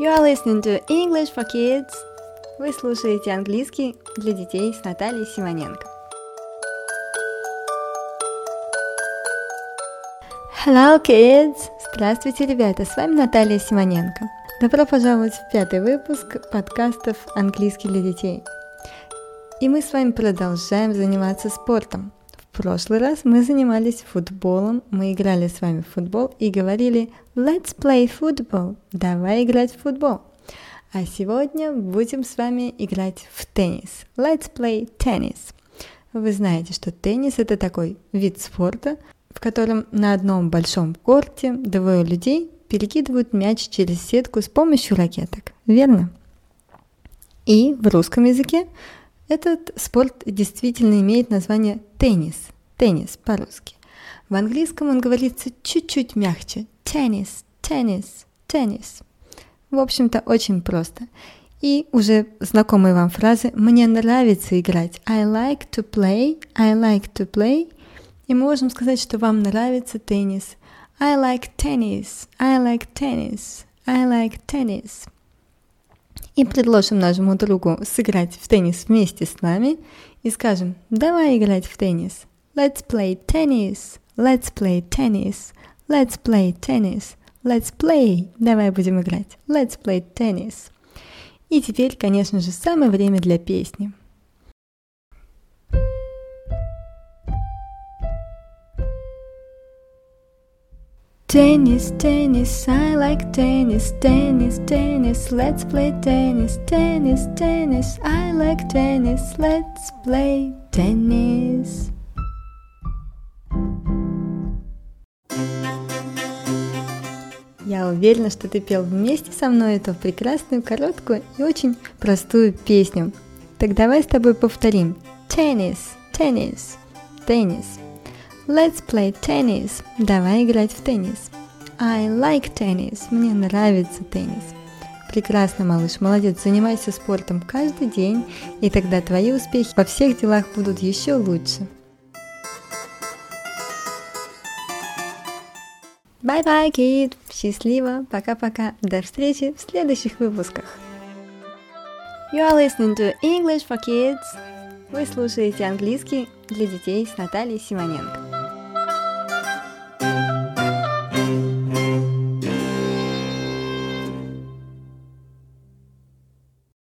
You are listening to English for Kids. Вы слушаете английский для детей с Натальей Симоненко. Hello, kids! Здравствуйте, ребята! С вами Наталья Симоненко. Добро пожаловать в пятый выпуск подкастов «Английский для детей». И мы с вами продолжаем заниматься спортом. Прошлый раз мы занимались футболом, мы играли с вами в футбол и говорили «Let's play football», давай играть в футбол. А сегодня будем с вами играть в теннис. Let's play tennis. Вы знаете, что теннис это такой вид спорта, в котором на одном большом корте двое людей перекидывают мяч через сетку с помощью ракеток, верно? И в русском языке этот спорт действительно имеет название теннис. Теннис по-русски. В английском он говорится чуть-чуть мягче. Теннис, теннис, теннис. В общем-то, очень просто. И уже знакомые вам фразы «Мне нравится играть» I like to play, I like to play. И мы можем сказать, что вам нравится теннис. I like tennis, I like tennis, I like tennis и предложим нашему другу сыграть в теннис вместе с нами и скажем «Давай играть в теннис». Let's play tennis. Let's play tennis. Let's play tennis. Let's play. Давай будем играть. Let's play tennis. И теперь, конечно же, самое время для песни. Tennis, tennis, I like tennis, tennis, tennis, let's play tennis, tennis, tennis, I like tennis, let's play tennis. Я уверена, что ты пел вместе со мной эту прекрасную, короткую и очень простую песню. Так давай с тобой повторим. Tennis, tennis, tennis. Let's play tennis. Давай играть в теннис. I like tennis. Мне нравится теннис. Прекрасно, малыш, молодец, занимайся спортом каждый день, и тогда твои успехи во всех делах будут еще лучше. Bye-bye, kid! Счастливо! Пока-пока! До встречи в следующих выпусках! You are listening to English for Kids. Вы слушаете английский для детей с Натальей Симоненко.